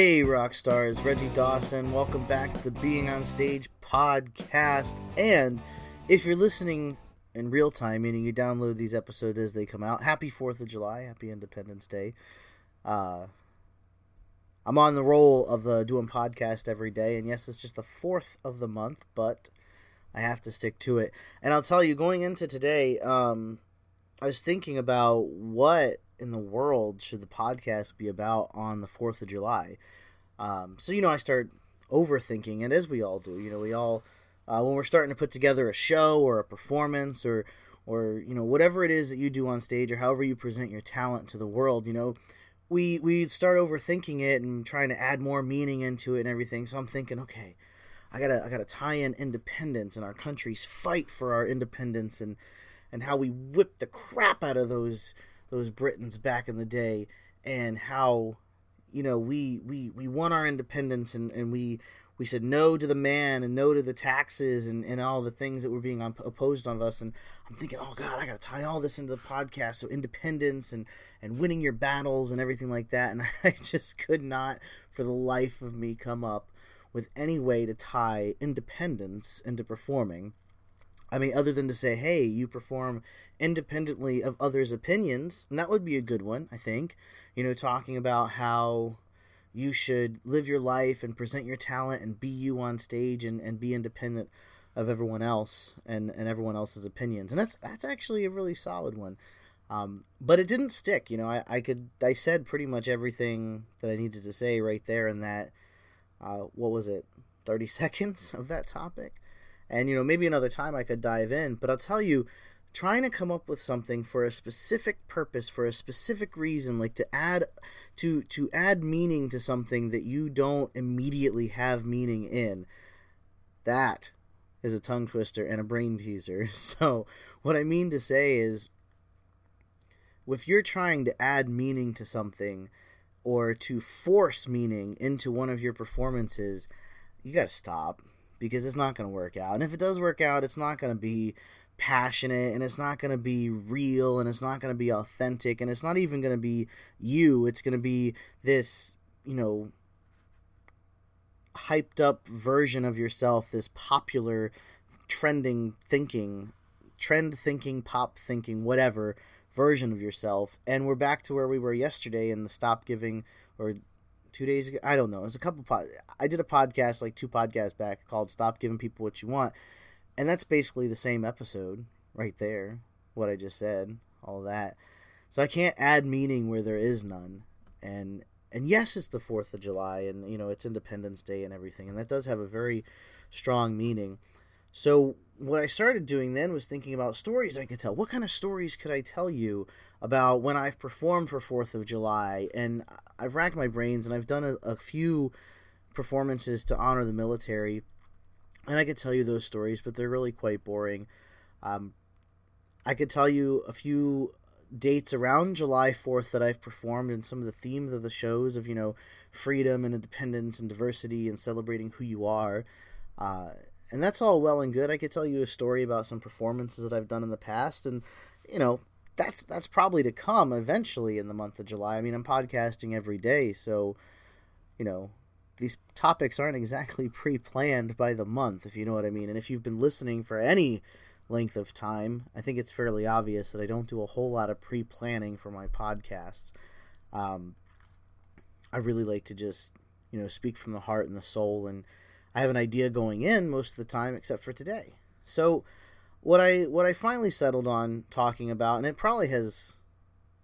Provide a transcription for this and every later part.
Hey, rock stars, Reggie Dawson. Welcome back to the Being on Stage podcast. And if you're listening in real time, meaning you download these episodes as they come out, happy 4th of July, happy Independence Day. Uh, I'm on the roll of the doing podcast every day, and yes, it's just the fourth of the month, but I have to stick to it. And I'll tell you, going into today, um, I was thinking about what in the world should the podcast be about on the Fourth of July. Um, so you know, I start overthinking it, as we all do. You know, we all uh, when we're starting to put together a show or a performance or or you know whatever it is that you do on stage or however you present your talent to the world. You know we we start overthinking it and trying to add more meaning into it and everything. So I'm thinking, okay, I gotta I gotta tie in independence and our country's fight for our independence and and how we whipped the crap out of those those Britons back in the day and how you know we we we won our independence and and we we said no to the man and no to the taxes and, and all the things that were being opposed on us. And i'm thinking oh god i gotta tie all this into the podcast. So independence and and winning your battles and everything like that. And i just could not for the life of me come up with any way to tie independence into performing i mean other than to say hey you perform independently of others opinions and that would be a good one i think you know talking about how you should live your life and present your talent and be you on stage and, and be independent of everyone else and, and everyone else's opinions. And that's that's actually a really solid one. Um, but it didn't stick, you know, I, I could I said pretty much everything that I needed to say right there in that uh, what was it, thirty seconds of that topic. And you know, maybe another time I could dive in, but I'll tell you, trying to come up with something for a specific purpose for a specific reason like to add to to add meaning to something that you don't immediately have meaning in that is a tongue twister and a brain teaser. So what i mean to say is if you're trying to add meaning to something or to force meaning into one of your performances you got to stop because it's not going to work out. And if it does work out it's not going to be passionate and it's not going to be real and it's not going to be authentic and it's not even going to be you. It's going to be this you know hyped up version of yourself this popular trending thinking trend thinking pop thinking whatever version of yourself. And we're back to where we were yesterday in the stop giving or two days ago i don't know it's a couple pod i did a podcast like two podcasts back called stop giving people what you want and that's basically the same episode right there what i just said all that. So i can't add meaning where there is none and and yes it's the 4th of july and you know it's independence day and everything and that does have a very strong meaning. So what i started doing then was thinking about stories i could tell. What kind of stories could i tell you about when i've performed for 4th of july? And i've racked my brains and i've done a, a few performances to honor the military and I could tell you those stories, but they're really quite boring. Um, I could tell you a few dates around July 4th that I've performed and some of the themes of the shows of, you know, freedom and independence and diversity and celebrating who you are. Uh, and that's all well and good. I could tell you a story about some performances that I've done in the past and, you know, that's that's probably to come eventually in the month of July. I mean, I'm podcasting every day, so you know, these topics aren't exactly pre-planned by the month if you know what i mean. And if you've been listening for any length of time i think it's fairly obvious that i don't do a whole lot of pre-planning for my podcasts. Um, i really like to just you know speak from the heart and the soul and i have an idea going in most of the time except for today. So what i what i finally settled on talking about and it probably has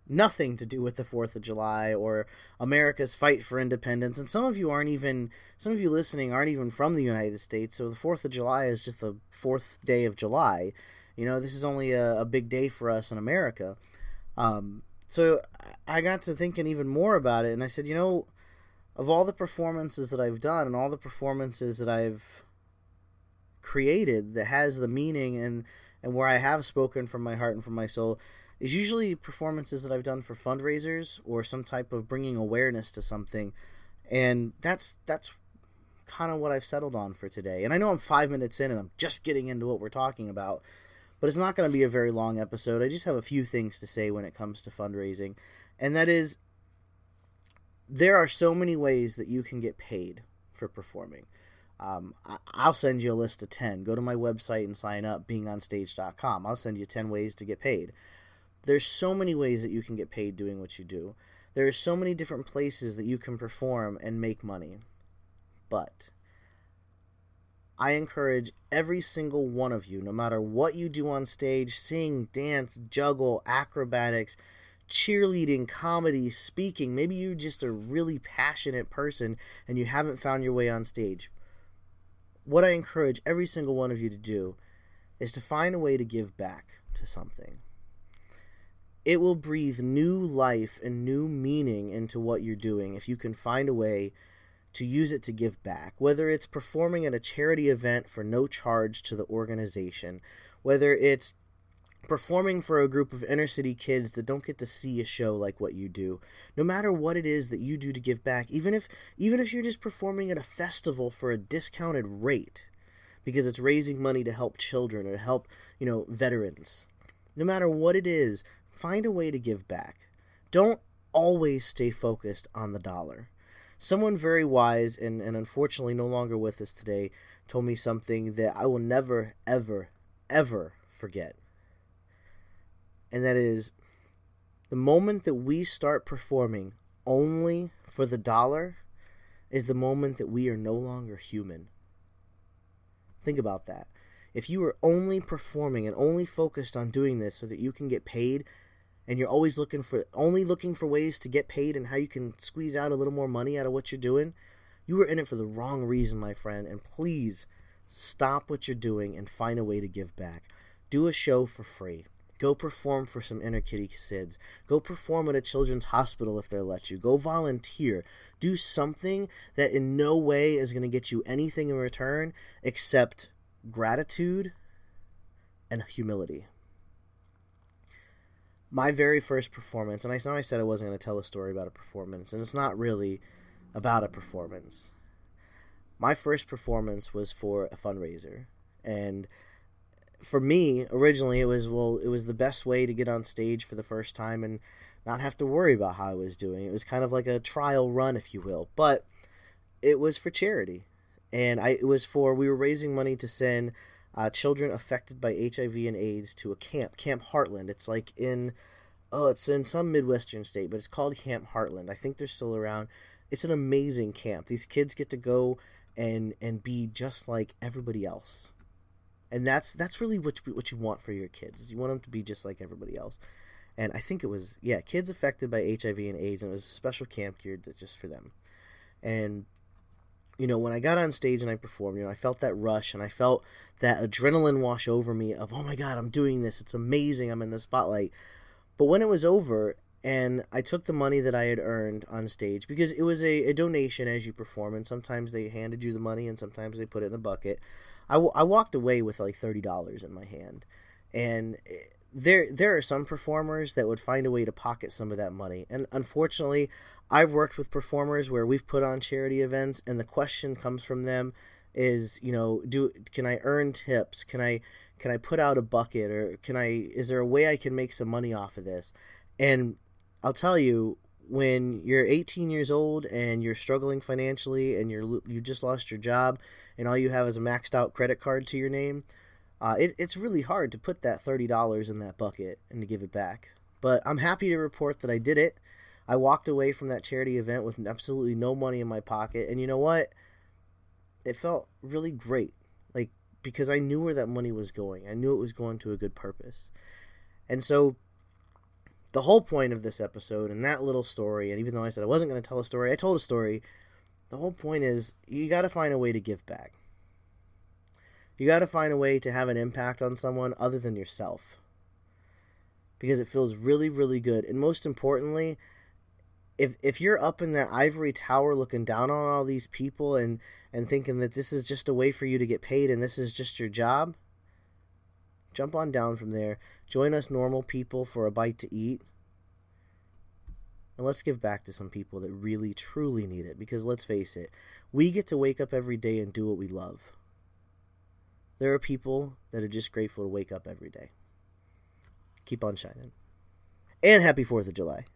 nothing to do with the 4th of July or America's fight for independence. And some of you aren't even, some of you listening aren't even from the United States. So the 4th of July is just the fourth day of July. You know, this is only a, a big day for us in America. Um, so I got to thinking even more about it. And I said, you know, of all the performances that I've done and all the performances that I've created that has the meaning and and where I have spoken from my heart and from my soul is usually performances that I've done for fundraisers or some type of bringing awareness to something and that's that's kind of what I've settled on for today. And I know I'm 5 minutes in and I'm just getting into what we're talking about, but it's not going to be a very long episode. I just have a few things to say when it comes to fundraising. And that is there are so many ways that you can get paid for performing. Um, I'll send you a list of 10. Go to my website and sign up, beingonstage.com. I'll send you 10 ways to get paid. There's so many ways that you can get paid doing what you do. There are so many different places that you can perform and make money. But I encourage every single one of you, no matter what you do on stage sing, dance, juggle, acrobatics, cheerleading, comedy, speaking. Maybe you're just a really passionate person and you haven't found your way on stage. What I encourage every single one of you to do is to find a way to give back to something. It will breathe new life and new meaning into what you're doing if you can find a way to use it to give back, whether it's performing at a charity event for no charge to the organization, whether it's performing for a group of inner city kids that don't get to see a show like what you do. No matter what it is that you do to give back even if even if you're just performing at a festival for a discounted rate because it's raising money to help children or to help you know veterans. No matter what it is find a way to give back. Don't always stay focused on the dollar. Someone very wise and, and unfortunately no longer with us today told me something that i will never ever ever forget and that is the moment that we start performing only for the dollar is the moment that we are no longer human. Think about that. If you are only performing and only focused on doing this so that you can get paid and you're always looking for only looking for ways to get paid and how you can squeeze out a little more money out of what you're doing, you are in it for the wrong reason, my friend, and please stop what you're doing and find a way to give back. Do a show for free. Go perform for some inner kitty SIDS. Go perform at a children's hospital if they'll let you. Go volunteer. Do something that in no way is going to get you anything in return except gratitude and humility. My very first performance, and I know I said I wasn't going to tell a story about a performance, and it's not really about a performance. My first performance was for a fundraiser, and for me originally it was well it was the best way to get on stage for the first time and not have to worry about how I was doing. It was kind of like a trial run, if you will, but it was for charity, and I it was for we were raising money to send uh, children affected by HIV and AIDS to a camp, Camp Heartland. It's like in oh, it's in some midwestern state, but it's called Camp Heartland. I think they're still around. It's an amazing camp. These kids get to go and and be just like everybody else and that's that's really what you, what you want for your kids is you want them to be just like everybody else. And i think it was yeah kids affected by hiv and aids and it was a special camp geared just for them. And you know when i got on stage and i performed you know i felt that rush and i felt that adrenaline wash over me of oh my god i'm doing this. It's amazing. I'm in the spotlight. But when it was over and I took the money that I had earned on stage because it was a, a donation as you perform, and sometimes they handed you the money and sometimes they put it in the bucket. I, w- I walked away with like thirty dollars in my hand, and eh, there there are some performers that would find a way to pocket some of that money, and unfortunately, I've worked with performers where we've put on charity events, and the question comes from them is you know do can I earn tips? Can I can I put out a bucket or can I is there a way I can make some money off of this? And I'll tell you when you're 18 years old and you're struggling financially and you're you just lost your job and all you have is a maxed out credit card to your name, uh, it, it's really hard to put that $30 in that bucket and to give it back. But I'm happy to report that I did it. I walked away from that charity event with absolutely no money in my pocket. And you know what? It felt really great. Like, because I knew where that money was going, I knew it was going to a good purpose. And so the whole point of this episode and that little story, and even though I said I wasn't going to tell a story, I told a story. The whole point is you got to find a way to give back. You got to find a way to have an impact on someone other than yourself. Because it feels really, really good. And most importantly, if if you're up in that ivory tower looking down on all these people and and thinking that this is just a way for you to get paid and this is just your job, jump on down from there. Join us normal people for a bite to eat. And let's give back to some people that really truly need it because let's face it, we get to wake up every day and do what we love. There are people that are just grateful to wake up every day. Keep on shining. And happy 4th of July.